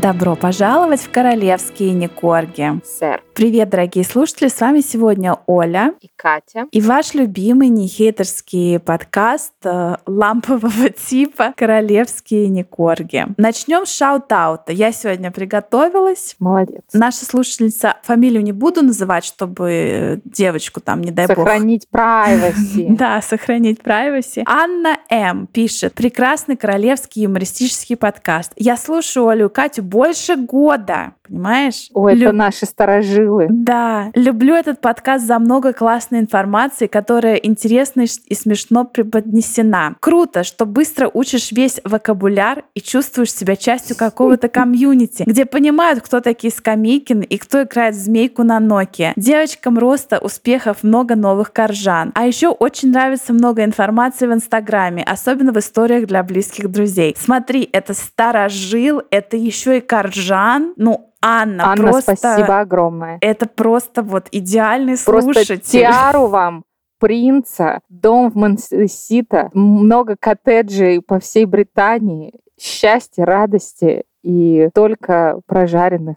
Добро пожаловать в королевские Никорги. Сэр. Привет, дорогие слушатели, с вами сегодня Оля и Катя. И ваш любимый нехейтерский подкаст э, лампового типа «Королевские Никорги». Начнем с шаут-аута. Я сегодня приготовилась. Молодец. Наша слушательница, фамилию не буду называть, чтобы девочку там, не дай сохранить бог... Сохранить privacy. Да, сохранить privacy. Анна М. пишет. Прекрасный королевский юмористический подкаст. Я слушаю Олю и Катю больше года понимаешь? Ой, Лю... это наши старожилы. Да. Люблю этот подкаст за много классной информации, которая интересно и смешно преподнесена. Круто, что быстро учишь весь вокабуляр и чувствуешь себя частью какого-то комьюнити, где понимают, кто такие Скамейкин и кто играет змейку на Nokia. Девочкам роста, успехов, много новых коржан. А еще очень нравится много информации в Инстаграме, особенно в историях для близких друзей. Смотри, это старожил, это еще и коржан. Ну, Анна, Анна просто... спасибо огромное. Это просто вот идеальный просто слушатель. тиару вам принца, дом в Монсита, много коттеджей по всей Британии, счастья, радости и только прожаренных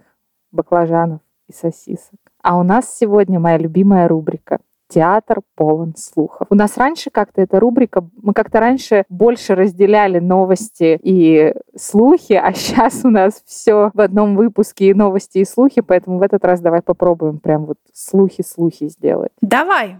баклажанов и сосисок. А у нас сегодня моя любимая рубрика театр полон слухов. У нас раньше как-то эта рубрика, мы как-то раньше больше разделяли новости и слухи, а сейчас у нас все в одном выпуске и новости, и слухи, поэтому в этот раз давай попробуем прям вот слухи-слухи сделать. Давай,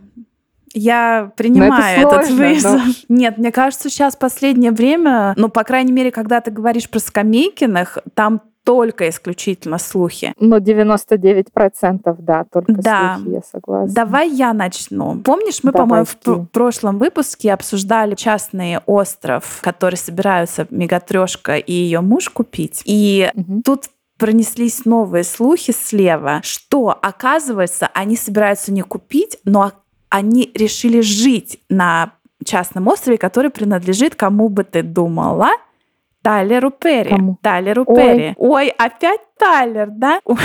я принимаю это этот вызов. Но... Нет, мне кажется, сейчас последнее время, ну, по крайней мере, когда ты говоришь про Скамейкиных, там только исключительно слухи. Ну, 99% да, только да. слухи, я согласна. Давай я начну. Помнишь, мы, по-моему, в прошлом выпуске обсуждали частный остров, который собираются Мегатрешка и ее муж купить. И угу. тут пронеслись новые слухи слева, что, оказывается, они собираются не купить, но они решили жить на частном острове, который принадлежит кому бы ты думала – Тайлеру Перри. Кому? Тайлеру Ой. Перри. Ой, опять Тайлер, да? Ой,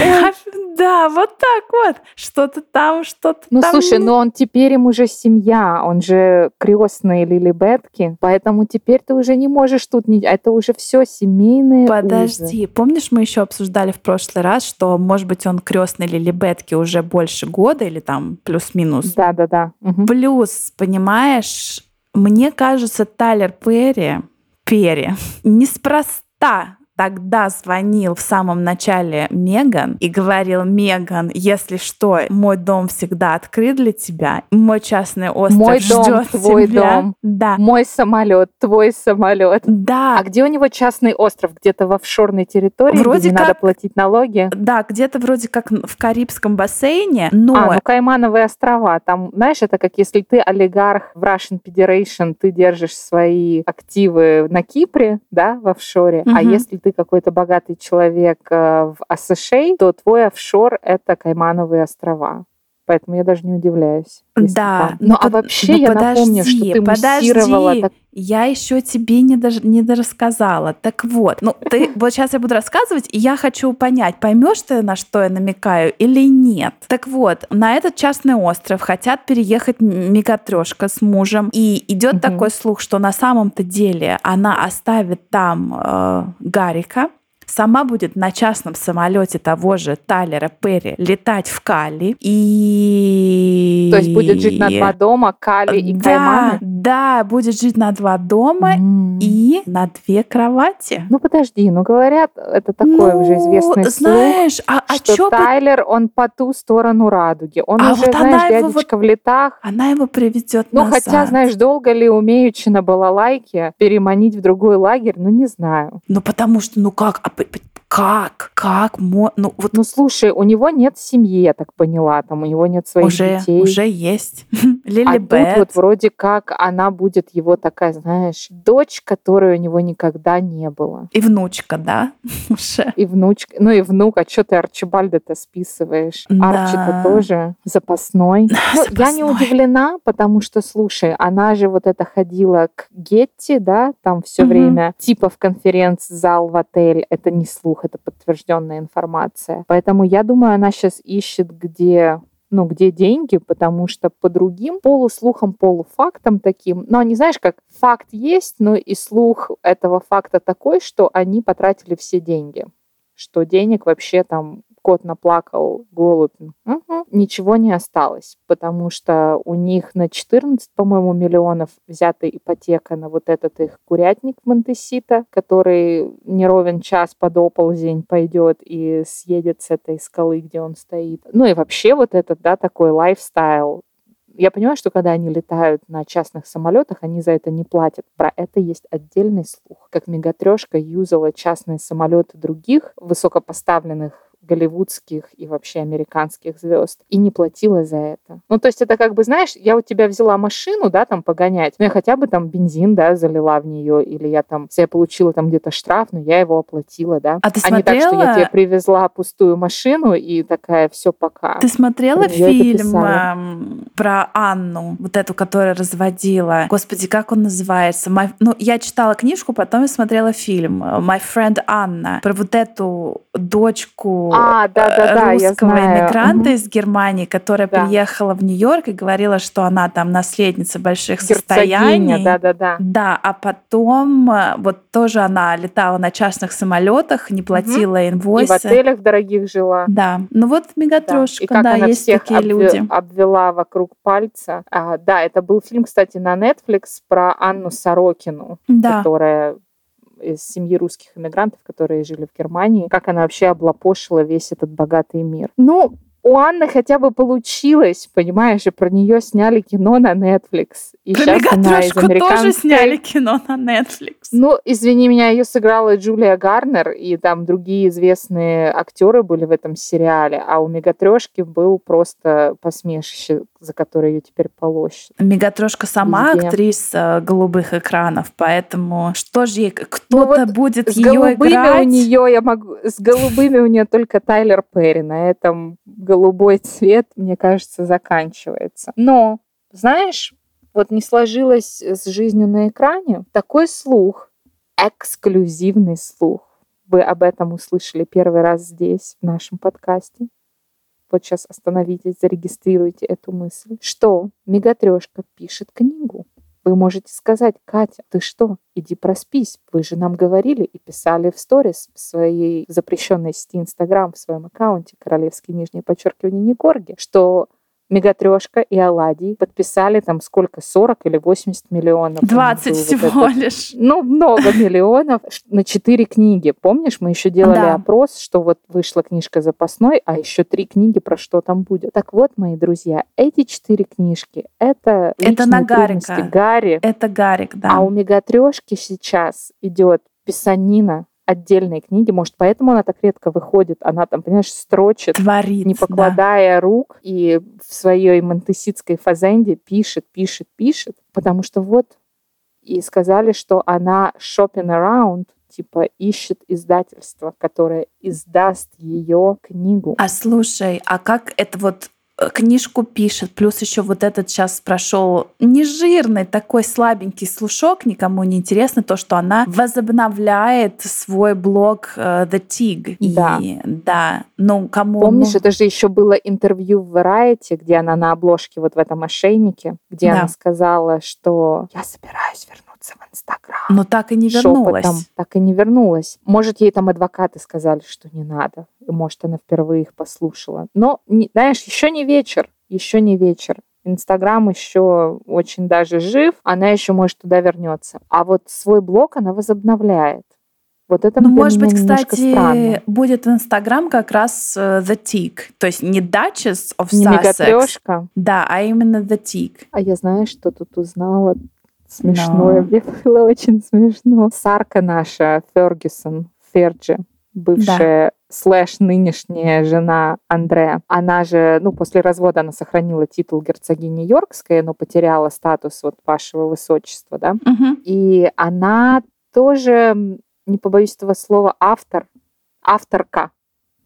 да, вот так вот. Что-то там, что-то ну, там. Ну, слушай, но он теперь им уже семья, он же крестный Лили Бетки, поэтому теперь ты уже не можешь тут... Не... Это уже все семейные Подожди, узы. помнишь, мы еще обсуждали в прошлый раз, что, может быть, он крестный Лили Бетки уже больше года или там плюс-минус? Да-да-да. Угу. Плюс, понимаешь, мне кажется, Тайлер Перри Перри. Неспроста тогда звонил в самом начале Меган и говорил, Меган, если что, мой дом всегда открыт для тебя, мой частный остров мой ждет дом, твой тебя. дом, да. мой самолет, твой самолет. Да. А где у него частный остров? Где-то в офшорной территории, вроде где как, надо платить налоги? Да, где-то вроде как в Карибском бассейне, но... А, ну Каймановые острова. Там, знаешь, это как если ты олигарх в Russian Federation, ты держишь свои активы на Кипре, да, в офшоре, угу. а если ты какой-то богатый человек э, в США, то твой офшор — это Каймановые острова. Поэтому я даже не удивляюсь. Да. Ну, ну а вообще ну, я подожди, напомню, что ты подожди. муссировала... Так... Я еще тебе не, даже, не дорассказала. Так вот, ну ты вот сейчас я буду рассказывать, и я хочу понять, поймешь ты, на что я намекаю или нет. Так вот, на этот частный остров хотят переехать мегатрешка с мужем, и идет угу. такой слух, что на самом-то деле она оставит там э, Гарика, сама будет на частном самолете того же Тайлера Перри летать в Кали. И... То есть будет жить на два дома, Кали и да, Кайманы? Да, будет жить на два дома mm. и на две кровати. Ну подожди, ну говорят, это такой ну, уже известный знаешь, слух, а, что а чё Тайлер, он по ту сторону радуги. Он а уже, вот знаешь, дядечка вот, в летах. Она его приведет Ну назад. хотя, знаешь, долго ли умеючи на балалайке переманить в другой лагерь, ну не знаю. Ну потому что, ну как, а как? Как? Ну, вот... ну, слушай, у него нет семьи, я так поняла, там у него нет своих уже, детей. Уже есть. Лили а Бет. тут вот вроде как она будет его такая, знаешь, дочь, которой у него никогда не было. И внучка, да? Уже. И внучка. Ну и внук, а что ты Арчибальда-то списываешь? Да. Арчи-то тоже запасной. Ну, я не удивлена, потому что, слушай, она же вот это ходила к Гетти, да, там все время, типа в конференц-зал в отель. Это не слух, это подтвержденная информация. Поэтому я думаю, она сейчас ищет, где ну, где деньги, потому что по другим полуслухам, полуфактам таким, ну, они, знаешь, как факт есть, но и слух этого факта такой, что они потратили все деньги. что денег вообще там кот наплакал, голубь. Угу. Ничего не осталось, потому что у них на 14, по-моему, миллионов взята ипотека на вот этот их курятник Монтесита, который не ровен час под оползень пойдет и съедет с этой скалы, где он стоит. Ну и вообще вот этот, да, такой лайфстайл я понимаю, что когда они летают на частных самолетах, они за это не платят. Про это есть отдельный слух. Как мегатрешка юзала частные самолеты других высокопоставленных голливудских и вообще американских звезд и не платила за это. Ну, то есть это как бы, знаешь, я у тебя взяла машину, да, там погонять, но я хотя бы там бензин, да, залила в нее, или я там, если я получила там где-то штраф, но я его оплатила, да. А ты а смотрела? не так, что я тебе привезла пустую машину и такая, все, пока. Ты смотрела фильм эм, про Анну, вот эту, которая разводила? Господи, как он называется? My... Ну, я читала книжку, потом я смотрела фильм My Friend Анна про вот эту дочку а, да, да, да, русского иммигранта угу. из Германии, которая да. приехала в Нью-Йорк и говорила, что она там наследница больших состояний. Да, да, да. Да, а потом э, вот тоже она летала на частных самолетах, не платила угу. инвойсы. И в отелях дорогих жила. Да. Ну вот мегатрошка, да, и как да, она есть всех такие обве- люди. обвела вокруг пальца. А, да, это был фильм, кстати, на Netflix про Анну Сорокину, да. которая из семьи русских иммигрантов, которые жили в Германии, как она вообще облапошила весь этот богатый мир. Ну, у Анны хотя бы получилось, понимаешь, и про нее сняли кино на Netflix. И про сейчас она из американской... тоже сняли кино на Netflix. Ну, извини меня, ее сыграла Джулия Гарнер, и там другие известные актеры были в этом сериале, а у Мегатрешки был просто посмешище, за которое ее теперь полощут. Мегатрошка сама Везде. актриса голубых экранов, поэтому что же ей кто-то ну, вот будет с ее голубыми играть? у нее я могу, с голубыми у нее только Тайлер Перри на этом голубой цвет, мне кажется, заканчивается. Но, знаешь, вот не сложилось с жизнью на экране. Такой слух, эксклюзивный слух. Вы об этом услышали первый раз здесь, в нашем подкасте. Вот сейчас остановитесь, зарегистрируйте эту мысль. Что Мегатрешка пишет книгу. Вы можете сказать, Катя, ты что, иди проспись. Вы же нам говорили и писали в сторис в своей запрещенной сети Инстаграм, в своем аккаунте королевские нижние подчеркивания Никорги, что Мегатрешка и Оладий подписали там сколько, 40 или 80 миллионов? 20 всего вот это. лишь. Ну, много миллионов на 4 книги. Помнишь, мы еще делали Да. опрос, что вот вышла книжка запасной, а еще три книги про что там будет. Так вот, мои друзья, эти четыре книжки — это Это на Гарика. Гарри. Это Гарик, да. А у Мегатрешки сейчас идет писанина отдельной книги, может, поэтому она так редко выходит. Она там, понимаешь, строчит, Творит, не да. покладая рук, и в своей монтеситской фазенде пишет, пишет, пишет, потому что вот и сказали, что она shopping around, типа ищет издательство, которое издаст ее книгу. А слушай, а как это вот книжку пишет, плюс еще вот этот сейчас прошел нежирный такой слабенький слушок, никому не интересно то, что она возобновляет свой блог э, The Tig. Да. И, да, ну кому... Помнишь, это же еще было интервью в Variety, где она на обложке вот в этом ошейнике, где Да. она сказала, что я собираюсь вернуться в Инстаграм. но так и не вернулась. шепотом, так и не вернулась. Может, ей там адвокаты сказали, что не надо. И может, она впервые их послушала. Но, не- знаешь, еще не вечер. Еще не вечер. Инстаграм еще очень даже жив, она еще, может, туда вернется. А вот свой блог она возобновляет. Вот это Ну, может быть, кстати, странно. будет Инстаграм как раз э, The Tick. То есть не Duchess of Не Sussex. мегатрешка. Да, а именно The Tick. А я знаю, что тут узнала. Смешное. Но. Мне было очень смешно. Сарка наша, Фергюсон, Ферджи, бывшая слэш нынешняя жена Андрея. Она же, ну, после развода она сохранила титул герцогини Йоркской, но потеряла статус вот вашего высочества, да. Мгм. И она тоже, не побоюсь этого слова, автор, авторка,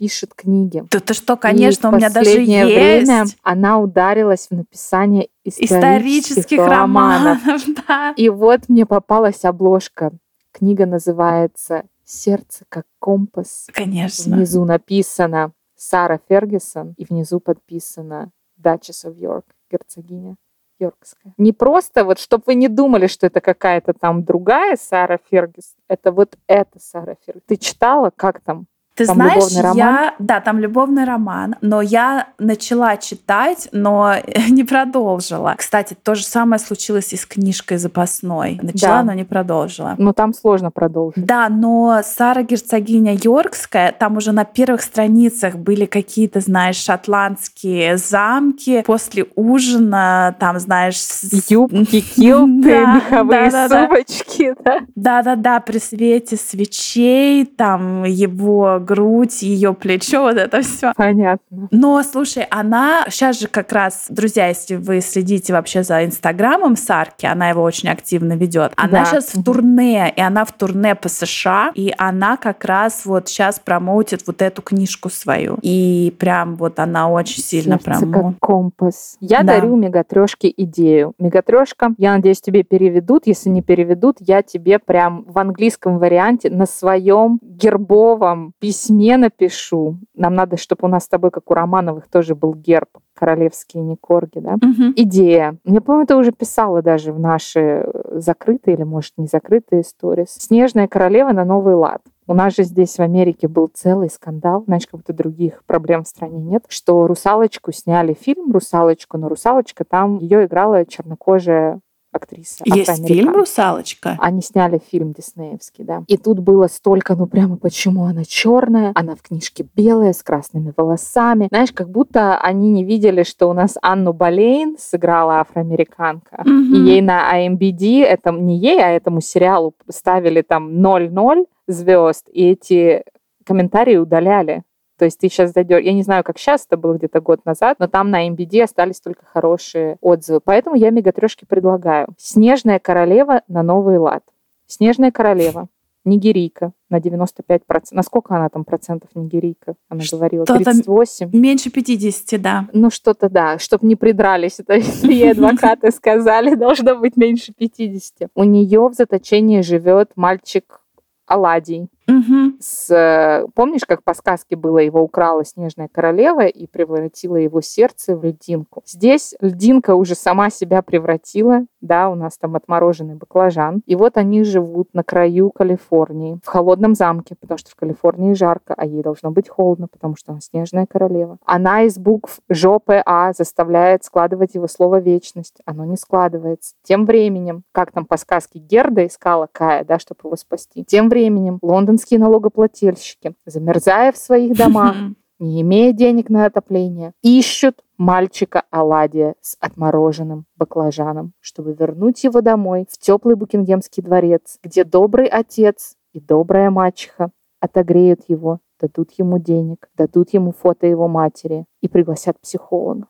пишет книги. Да ты что, И конечно, в у меня даже время есть она ударилась в написание исторических, исторических романов. романов, да. И вот мне попалась обложка. Книга называется «Сердце как компас». Конечно. Внизу написано Сара Фергюсон, и внизу подписано Duchess of York, герцогиня Йоркская. Не просто вот, чтобы вы не думали, что это какая-то там другая Сара Фергюсон, это вот эта Сара Фергюсон. Ты читала, как там? Ты Там знаешь, любовный роман? я... Да, там любовный роман, но я начала читать, но не продолжила. Кстати, то же самое случилось и с книжкой запасной. Начала, Да. но не продолжила. Ну, там сложно продолжить. Да, но Сара Герцогиня Йоркская, там уже на первых страницах были какие-то, знаешь, шотландские замки. После ужина, там, знаешь... с- Юбки, килты, Да, меховые да-да-да. сумочки, да? Да-да-да, при свете свечей, там его грудь, ее плечо, вот это все. Понятно. Но, слушай, она сейчас же как раз, друзья, если вы следите вообще за Инстаграмом Сарки, она его очень активно ведет. Она Да. сейчас в турне, и она в турне по США, и она как раз вот сейчас промоутит вот эту книжку свою. И прям вот она очень сильно Сердце прям... как компас. Я Да. дарю мегатрешке идею. Мегатрешка, я надеюсь, тебе переведут. Если не переведут, я тебе прям в английском варианте на своем гербовом письме напишу. Нам надо, чтобы у нас с тобой, как у Романовых, тоже был герб королевские не корги, да? Мгм. Идея. Я помню, ты уже писала даже в наши э, закрытые или, может, не закрытые истории. Снежная королева на новый лад. У нас же здесь в Америке был целый скандал, знаешь, как будто других проблем в стране нет, что «Русалочку» сняли фильм «Русалочку», но «Русалочка» там ее играла чернокожая актриса. Есть фильм. «Русалочка»? Они сняли фильм диснеевский, да. И тут было столько, ну прямо почему она черная, она в книжке белая, с красными волосами. Знаешь, как будто они не видели, что у нас Анну Болейн сыграла афроамериканка. И Мгм. ей на IMBD, это не ей, а этому сериалу ставили там 0-0 звезд, и эти комментарии удаляли. То есть ты сейчас зайдешь, я не знаю, как сейчас, это было где-то год назад, но там на MBD остались только хорошие отзывы. Поэтому я мегатрешки предлагаю. Снежная королева на новый лад. Снежная королева. Нигерийка на 95%. Насколько она там процентов нигерийка? Она говорила. Что-то 38. Меньше 50, да. Ну, что-то да, чтобы не придрались. Это ей адвокаты сказали, должно быть меньше 50. У нее в заточении живет мальчик Аладий. Мгм. С, э, помнишь, как по сказке было, его украла снежная королева и превратила его сердце в льдинку. Здесь льдинка уже сама себя превратила, да, у нас там отмороженный баклажан. И вот они живут на краю Калифорнии, в холодном замке, потому что в Калифорнии жарко, а ей должно быть холодно, потому что она снежная королева. Она из букв ЖОП А заставляет складывать его слово «вечность». Оно не складывается. Тем временем, как там по сказке Герда искала Кая, да, чтобы его спасти. Тем временем лондонские налогоплательщики, замерзая в своих домах, не имея денег на отопление, ищут мальчика Аладия с отмороженным баклажаном, чтобы вернуть его домой в теплый Букингемский дворец, где добрый отец и добрая мачеха отогреют его, дадут ему денег, дадут ему фото его матери и пригласят психолога.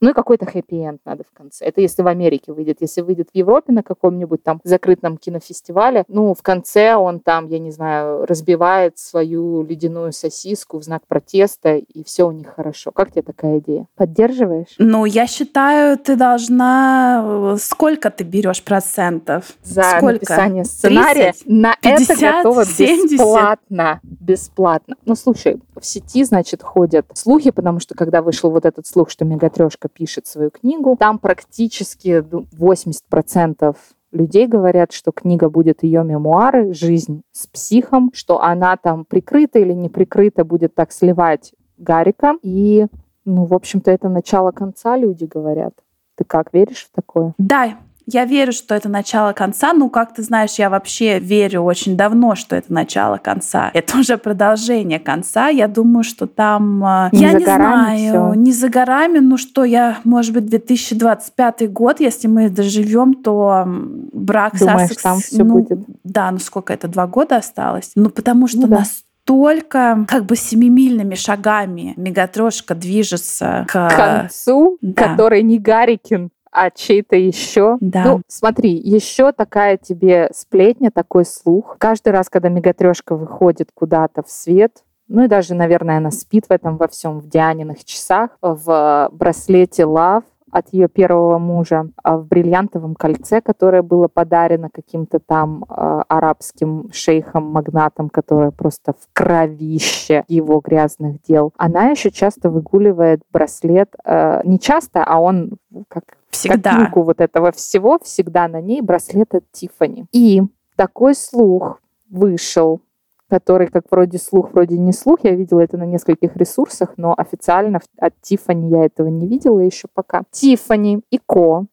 Ну и какой-то хэппи-энд надо в конце. Это если в Америке выйдет. Если выйдет в Европе на каком-нибудь там закрытом кинофестивале, ну, в конце он там, я не знаю, разбивает свою ледяную сосиску в знак протеста, и все у них хорошо. Как тебе такая идея? Поддерживаешь? Ну, я считаю, ты должна... Сколько ты берешь процентов? За Сколько? написание сценария 30? на 50? это готово 70? бесплатно. Бесплатно. Ну, слушай, в сети, значит, ходят слухи, потому что когда вышел вот этот слух, что Мегатрешка пишет свою книгу, там практически ну, 80% людей говорят, что книга будет ее мемуары, жизнь с психом, что она там прикрыта или не прикрыта будет так сливать Гарика. И, ну, в общем-то, это начало конца, люди говорят. Ты как, веришь в такое? Да, я верю, что это начало конца. Ну, как ты знаешь, я вообще верю очень давно, что это начало конца. Это уже продолжение конца. Я думаю, что там... э, Не я не знаю, всё. не за горами. Ну что, я, может быть, 2025 год, если мы доживем, то брак Думаешь, Сассекс, там всё ну, будет? Да, ну сколько это, два года осталось? Ну, потому что Ну да. настолько как бы семимильными шагами мегатрошка движется к... к концу, да. который не Гарикин, а чей-то еще. Да. Ну, смотри, еще такая тебе сплетня, такой слух. Каждый раз, когда мегатрешка выходит куда-то в свет, ну и даже, наверное, она спит в этом во всем, в Дианиных часах, в браслете Love от ее первого мужа, а в бриллиантовом кольце, которое было подарено каким-то там э, арабским шейхом-магнатом, которое просто в кровище его грязных дел. Она еще часто выгуливает браслет, э, не часто, а он как Всегда. копилку вот этого всего всегда на ней браслет от Тифани. И такой слух вышел, который как вроде слух, вроде не слух. Я видела это на нескольких ресурсах, но официально от Тифани я этого не видела еще пока. Тифани и Ко,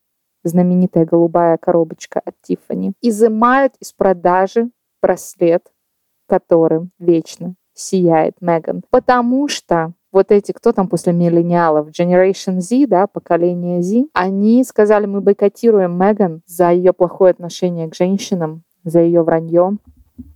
знаменитая голубая коробочка от Тифани, изымают из продажи браслет, которым вечно сияет Меган. Потому что вот эти, кто там после миллениалов, Generation Z, да, поколение Z, они сказали, мы бойкотируем Меган за ее плохое отношение к женщинам, за ее вранье,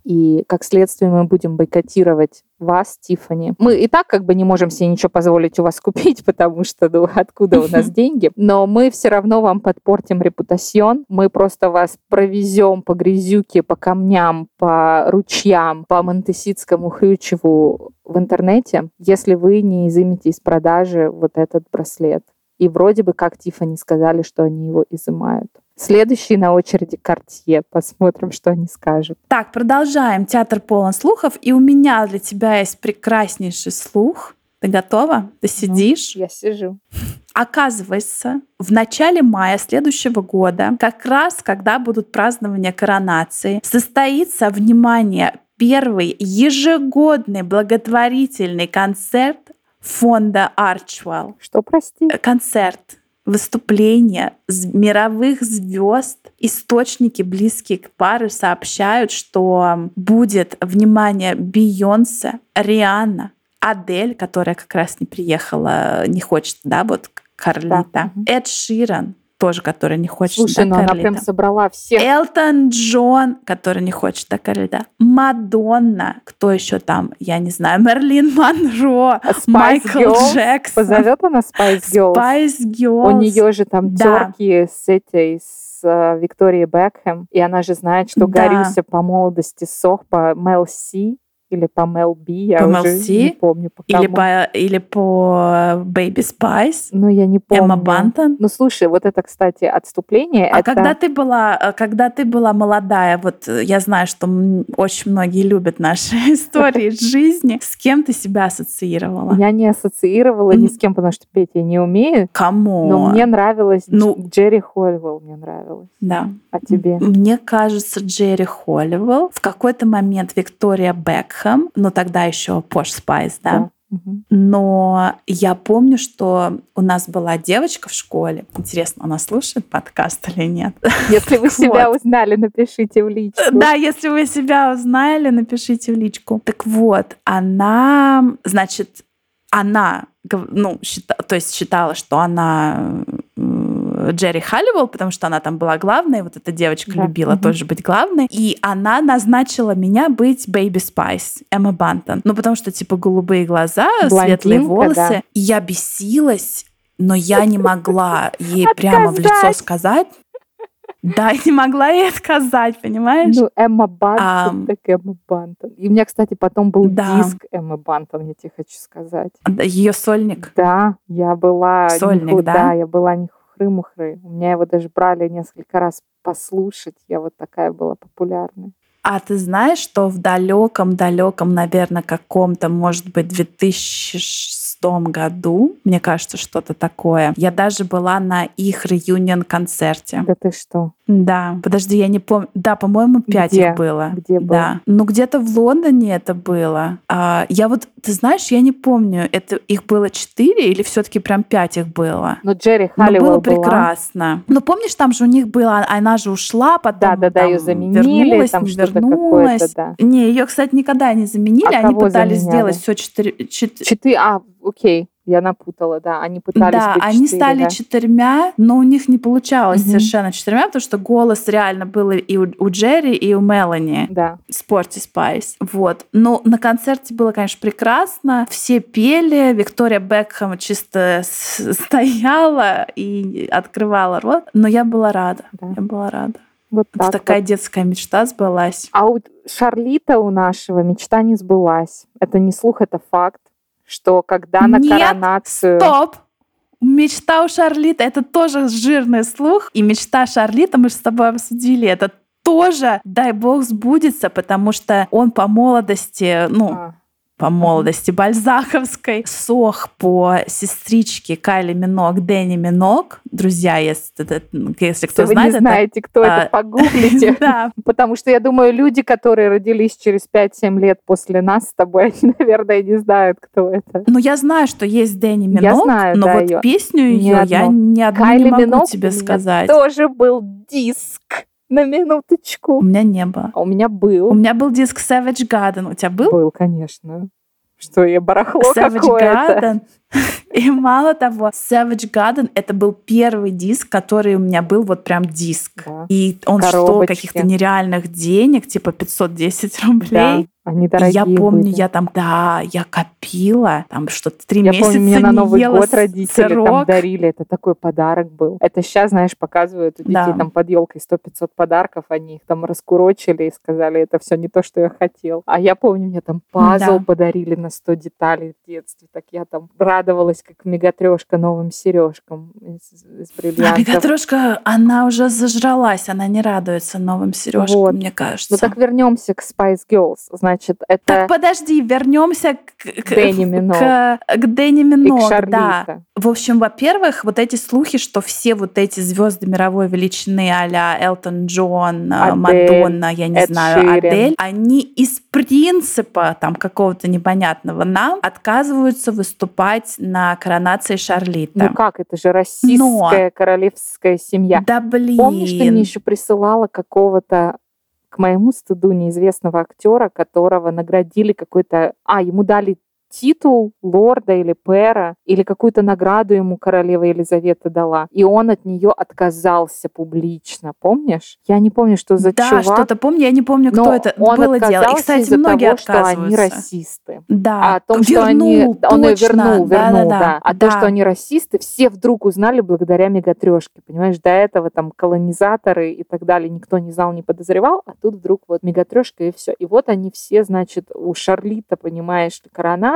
и как следствие мы будем бойкотировать вас, Тифани. Мы и так как бы не можем себе ничего позволить у вас купить, потому что ну, откуда у нас деньги, но мы все равно вам подпортим репутацион. Мы просто вас провезем по грязюке, по камням, по ручьям, по Монтеситскому хрючеву в интернете, если вы не изымете из продажи вот этот браслет. И вроде бы как Тифани сказали, что они его изымают. Следующий на очереди Картье. Посмотрим, что они скажут. Так, продолжаем. Театр полон слухов. И у меня для тебя есть прекраснейший слух. Ты готова? Ты сидишь? Ну, я сижу. Оказывается, в начале мая следующего года, как раз когда будут празднования коронации, состоится, внимание, первый ежегодный благотворительный концерт фонда Archwell. Что, прости? Концерт выступления мировых звезд, источники, близкие к паре, сообщают, что будет, внимание, Бейонсе, Рианна, Адель, которая как раз не приехала, не хочет, да, вот Карлита, да. Эд Ширан, тоже, который не хочет Слушай, ну она прям собрала всех. Элтон Джон, который не хочет да. Мадонна, кто еще там, я не знаю, Мерлин Монро, а Майкл Girls. Джексон. Позовет она Spice Girls? Spice Girls. У нее же там да. терки с этой, с э, Викторией Бекхэм, и она же знает, что да. Горюся по молодости сох по Мел Си или по Мел Би, я по уже не помню. По или, по, или по Baby Spice. Ну, я не помню. Эмма Бантон. Ну, слушай, вот это, кстати, отступление. А это... когда ты была, э, когда ты была молодая, вот э, я знаю, что очень многие любят наши истории из жизни, с кем ты себя ассоциировала? Я не ассоциировала ни с кем, потому что петь я не умею. Кому? Но мне нравилась ну, Джерри Холливелл, мне нравилась. Да. А тебе? Мне кажется, Джерри Холливелл. В какой-то момент Виктория Бек Бекхэм, но тогда еще Пош Спайс, да. Но я помню, что у нас была девочка в школе. Интересно, она слушает подкаст или нет? Если вы себя узнали, напишите в личку. Да, если вы себя узнали, напишите в личку. Так вот, она, значит, она, ну, счита, то есть считала, что она Джерри Халливелл, потому что она там была главной, вот эта девочка да. любила угу. тоже быть главной, и она назначила меня быть Baby Spice, Эмма Бантон. Ну, потому что, типа, голубые глаза, Блондинка, светлые волосы. Да. И я бесилась, но я не могла ей прямо в лицо сказать. Да, не могла ей отказать, понимаешь? Ну, Эмма Бантон, а, так Эмма Бантон. И у меня, кстати, потом был да. диск Эммы Бантон, я тебе хочу сказать. Ее сольник? Да, я была... Сольник, не, да? Да, я была не хухры-мухры. У меня его даже брали несколько раз послушать. Я вот такая была популярная. А ты знаешь, что в далеком-далеком, наверное, каком-то, может быть, 2006 году, мне кажется, что-то такое, я даже была на их реюнион-концерте. Да ты что? Да, подожди, я не помню. Да, по-моему, пять Где? их было. Где было? Да. Ну, где-то в Лондоне это было. А, я вот, ты знаешь, я не помню, это их было четыре или все таки прям пять их было? Ну, Джерри Халливелл было прекрасно. Ну, помнишь, там же у них была, она же ушла, потом да, да, да, ее заменили, вернулась, там не вернулась. Да. Не, ее, кстати, никогда не заменили, а они пытались заменяли? сделать все четыре... Четыре, а, окей. Я напутала, да. Они пытались Да, быть они 4, стали да. четырьмя, но у них не получалось угу. совершенно четырьмя, потому что голос реально был и у, у Джерри, и у Мелани. Да. Спорти Спайс. Вот. Но на концерте было, конечно, прекрасно. Все пели. Виктория Бекхэм чисто стояла и открывала рот. Но я была рада. Да. Я была рада. Вот так такая вот. детская мечта сбылась. А у Шарлита у нашего мечта не сбылась. Это не слух, это факт что когда на Нет, коронацию... стоп! Мечта у Шарлита — это тоже жирный слух. И мечта Шарлита, мы же с тобой обсудили, это тоже, дай бог, сбудется, потому что он по молодости, ну, а по молодости бальзаковской. Сох по сестричке Кайли Минок, Дэнни Минок. Друзья, если, если кто если знает... вы не знаете, кто а, это, погуглите. Да. Потому что я думаю, люди, которые родились через 5-7 лет после нас с тобой, они, наверное, не знают, кто это. Ну, я знаю, что есть Дэнни Минок, я знаю, но да, вот ее. песню ее я ни одну Кайли не могу Минок тебе сказать. тоже был диск на минуточку. У меня не было. А у меня был. У меня был диск Savage Garden. У тебя был? Был, конечно. Что я барахло Savage какое-то. Garden. И мало того, Savage Garden это был первый диск, который у меня был вот прям диск. Да. И он Коробочки. стоил каких-то нереальных денег, типа 510 рублей. Да. Они дорогие Я помню, были. я там, да, я копила, там что-то три я месяца помню, мне на Новый ела год родители сырок. там дарили, это такой подарок был. Это сейчас, знаешь, показывают у детей да. там под елкой 100-500 подарков, они их там раскурочили и сказали, это все не то, что я хотел. А я помню, мне там пазл да. подарили на 100 деталей в детстве, так я там радовалась, как мегатрешка новым сережкам из, из бриллиантов. А мегатрешка, она уже зажралась, она не радуется новым сережкам, вот. мне кажется. Ну так вернемся к Spice Girls, значит, это... Так подожди, вернемся к, к Дэнни Минок. К, к Дэнни Минок, да. В общем, во-первых, вот эти слухи, что все вот эти звезды мировой величины а-ля Элтон Джон, э, Адель, Мадонна, я не Эд знаю, Ширин. Адель, они из принципа там какого-то непонятного нам отказываются выступать на коронации Шарлита. Ну как, это же российская Но... королевская семья. Да блин. Помнишь, ты мне еще присылала какого-то к моему стыду неизвестного актера, которого наградили какой-то... А, ему дали титул лорда или пера, или какую-то награду ему королева Елизавета дала. И он от нее отказался публично, помнишь? Я не помню, что за да, чувак. Да, что-то помню, я не помню, кто это он было дело. И, кстати, многие того, что они расисты. Да, а о том, вернул, что они... Точно. Он ее вернул, вернул, да. да, да. да. А да. то, что они расисты, все вдруг узнали благодаря мегатрешке, понимаешь? До этого там колонизаторы и так далее никто не знал, не подозревал, а тут вдруг вот мегатрешка и все. И вот они все, значит, у Шарлита, понимаешь,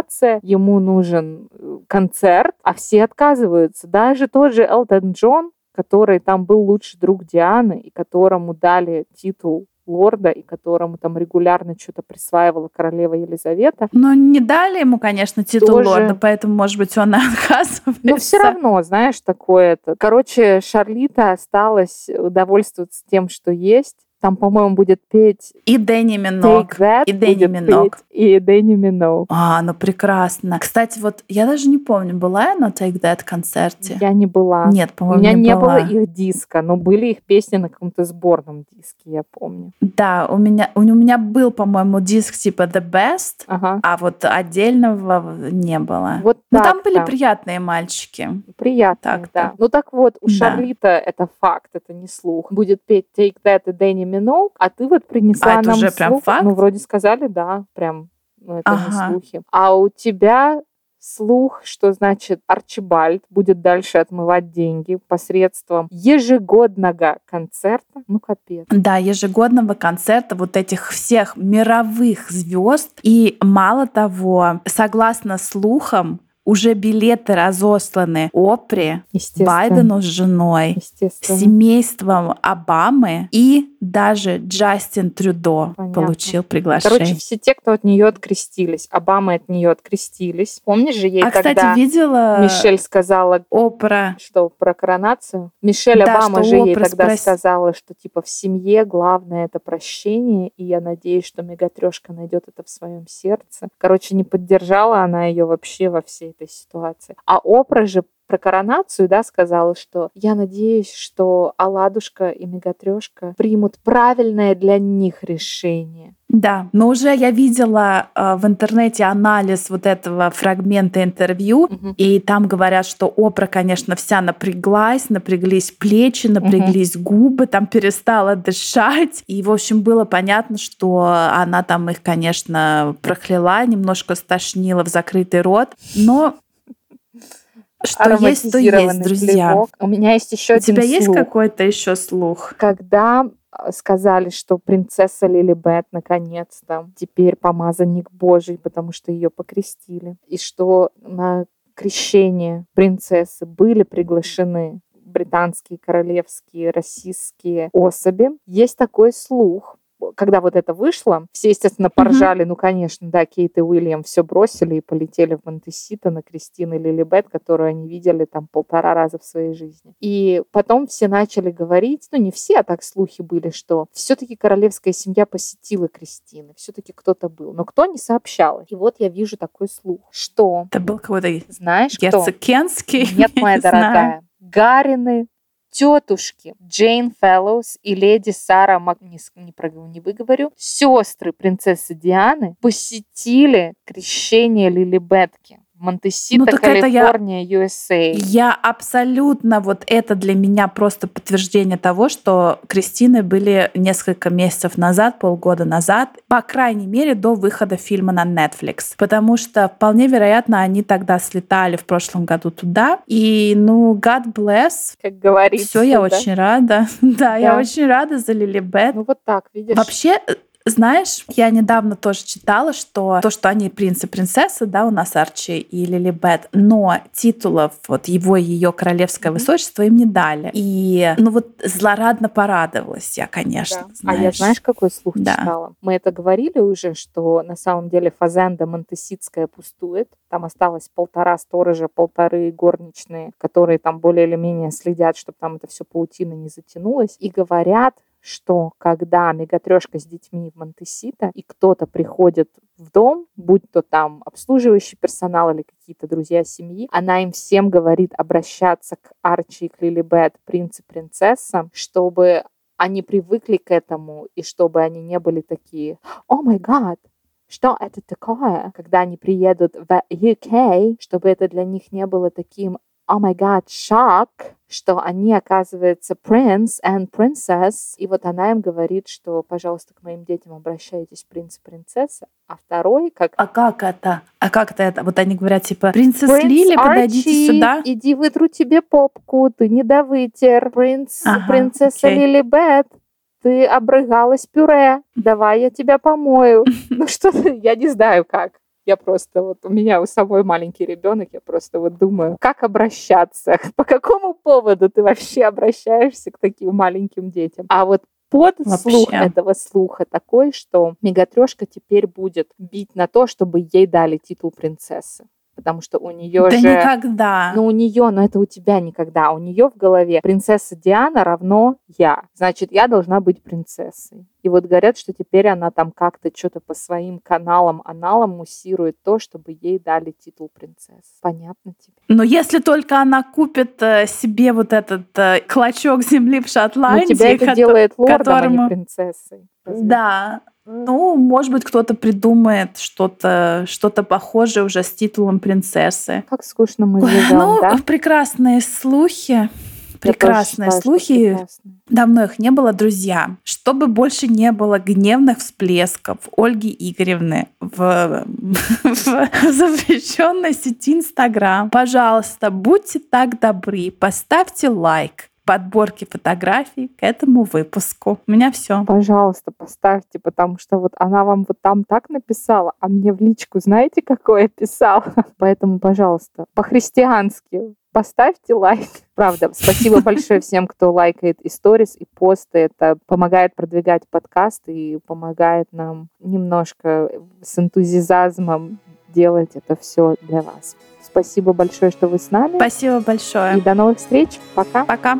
коронация, ему нужен э, концерт, а все отказываются. Даже тот же Элтон Джон, который там был лучший друг Дианы, и которому дали титул лорда, и которому там регулярно что-то присваивала королева Елизавета. Но не дали ему, конечно, титул Тоже... лорда, поэтому, может быть, он отказывается. Но все равно, знаешь, такое-то. Короче, Шарлита осталась удовольствоваться тем, что есть. Там, по-моему, будет петь... И Дэнни Минок. И Дэнни Минок. И Дэнни Минок. А, ну прекрасно. Кстати, вот я даже не помню, была я на Take That концерте? Я не была. Нет, по-моему, У меня не, не была. было их диска, но были их песни на каком-то сборном диске, я помню. Да, у меня, у меня был, по-моему, диск типа The Best, ага. а вот отдельного не было. Вот ну, так, там были да. приятные мальчики. Приятные, Так-то. да. Ну так вот, у Да. Шарлита это факт, это не слух. Будет петь Take That и Дэнни Минок, а ты вот принесла А это нам уже прям слух. факт? Ну, вроде сказали, да, прям, ну, это Ага. не слухи. А у тебя слух, что значит Арчибальд будет дальше отмывать деньги посредством ежегодного концерта. Ну, капец. Да, ежегодного концерта вот этих всех мировых звезд. И мало того, согласно слухам, уже билеты разосланы Опре. Байдену с женой, семейством Обамы и даже Джастин Трюдо Понятно. получил приглашение. Короче, все те, кто от нее открестились. Обама от нее открестились. Помнишь же ей, а, когда кстати, видела Мишель сказала, Опра? что про коронацию? Мишель Да, Обама же ей Опра тогда спрос- сказала, что типа в семье главное это прощение, и я надеюсь, что Мегатрешка найдет это в своем сердце. Короче, не поддержала она ее вообще во всей этой ситуации. А Опра же про коронацию, да, сказала, что я надеюсь, что Аладушка и Мегатрешка примут правильное для них решение. Да, но уже я видела э, в интернете анализ вот этого фрагмента интервью, Мгм. и там говорят, что Опра, конечно, вся напряглась, напряглись плечи, напряглись губы, там перестала дышать. И, в общем, было понятно, что она там их, конечно, прокляла, немножко стошнила в закрытый рот. Но что есть, то есть, друзья. плевок. У меня есть еще У один тебя есть слух. какой-то еще слух? Когда а, сказали, что принцесса Лилибет наконец-то теперь помазанник Божий, потому что ее покрестили, и что на крещение принцессы были приглашены британские, королевские, российские особи. Есть такой слух, когда вот это вышло, все, естественно, поржали, mm-hmm. ну, конечно, да, Кейт и Уильям все бросили и полетели в Монтесита на Кристину Лилибет, которую они видели там полтора раза в своей жизни. И потом все начали говорить, ну, не все, а так слухи были, что все-таки королевская семья посетила Кристины, все-таки кто-то был, но кто не сообщал. И вот я вижу такой слух, что... Это был какой-то... Знаешь, кто? Кенский? Нет, моя дорогая. Гарины тетушки Джейн Фэллоус и леди Сара Мак... не, не, не выговорю, сестры принцессы Дианы посетили крещение Лилибетки. Монтесита, ну, Калифорния, я, USA. Я абсолютно, вот это для меня просто подтверждение того, что Кристины были несколько месяцев назад, полгода назад, по крайней мере, до выхода фильма на Netflix. Потому что вполне вероятно, они тогда слетали в прошлом году туда. И, ну, God bless. Как говорится. Все, я да? очень рада. да, да, я очень рада за Лили Бет. Ну, вот так, видишь. Вообще, знаешь, я недавно тоже читала, что то, что они принц и принцесса, да, у нас Арчи и Лили Бет, но титулов вот его и ее королевское mm-hmm. высочество им не дали. И, ну вот, злорадно порадовалась я, конечно. Да. А я знаешь, какой слух да. читала? Мы это говорили уже, что на самом деле фазенда Монтеситская пустует. Там осталось полтора сторожа, полторы горничные, которые там более или менее следят, чтобы там это все паутина не затянулось. И говорят, что когда мегатрешка с детьми в Монтесита, и кто-то приходит в дом, будь то там обслуживающий персонал или какие-то друзья семьи, она им всем говорит обращаться к Арчи и к Лилибет, принц и принцесса, чтобы они привыкли к этому, и чтобы они не были такие «О май гад, что это такое?» Когда они приедут в UK, чтобы это для них не было таким «О май гад, шок!» что они, оказывается, принц and princess, и вот она им говорит, что, пожалуйста, к моим детям обращайтесь принц и принцесса, а второй как... А как это? А как это? это? Вот они говорят, типа, принцесс принц Лили, подойдите Арчи, сюда. иди вытру тебе попку, ты не довытер. Принц, ага, принцесса окей. Лили Бет, ты обрыгалась пюре, давай я тебя помою. Ну что я не знаю как. Я просто вот, у меня у самой маленький ребенок, я просто вот думаю, как обращаться, по какому поводу ты вообще обращаешься к таким маленьким детям. А вот под слух этого слуха такой, что мегатрешка теперь будет бить на то, чтобы ей дали титул принцессы потому что у нее да же... никогда. Ну, у нее, но это у тебя никогда. У нее в голове принцесса Диана равно я. Значит, я должна быть принцессой. И вот говорят, что теперь она там как-то что-то по своим каналам, аналам муссирует то, чтобы ей дали титул принцессы. Понятно тебе? Но если только она купит э, себе вот этот э, клочок земли в Шотландии... Но тебя это ко- делает лордом, которому... а не принцессой. Разве? Да, ну, может быть, кто-то придумает что-то что похожее уже с титулом принцессы. Как скучно мы живем, Ну, да? прекрасные слухи. Прекрасные считаю, слухи. Давно их не было, друзья. Чтобы больше не было гневных всплесков Ольги Игоревны в, в запрещенной сети Инстаграм, пожалуйста, будьте так добры, поставьте лайк, подборки фотографий к этому выпуску. У меня все. Пожалуйста, поставьте, потому что вот она вам вот там так написала, а мне в личку знаете, какое писала? Поэтому, пожалуйста, по-христиански поставьте лайк. Правда, спасибо большое всем, кто лайкает и сторис, и посты. Это помогает продвигать подкаст и помогает нам немножко с энтузиазмом делать это все для вас. Спасибо большое, что вы с нами. Спасибо большое. И до новых встреч. Пока. Пока.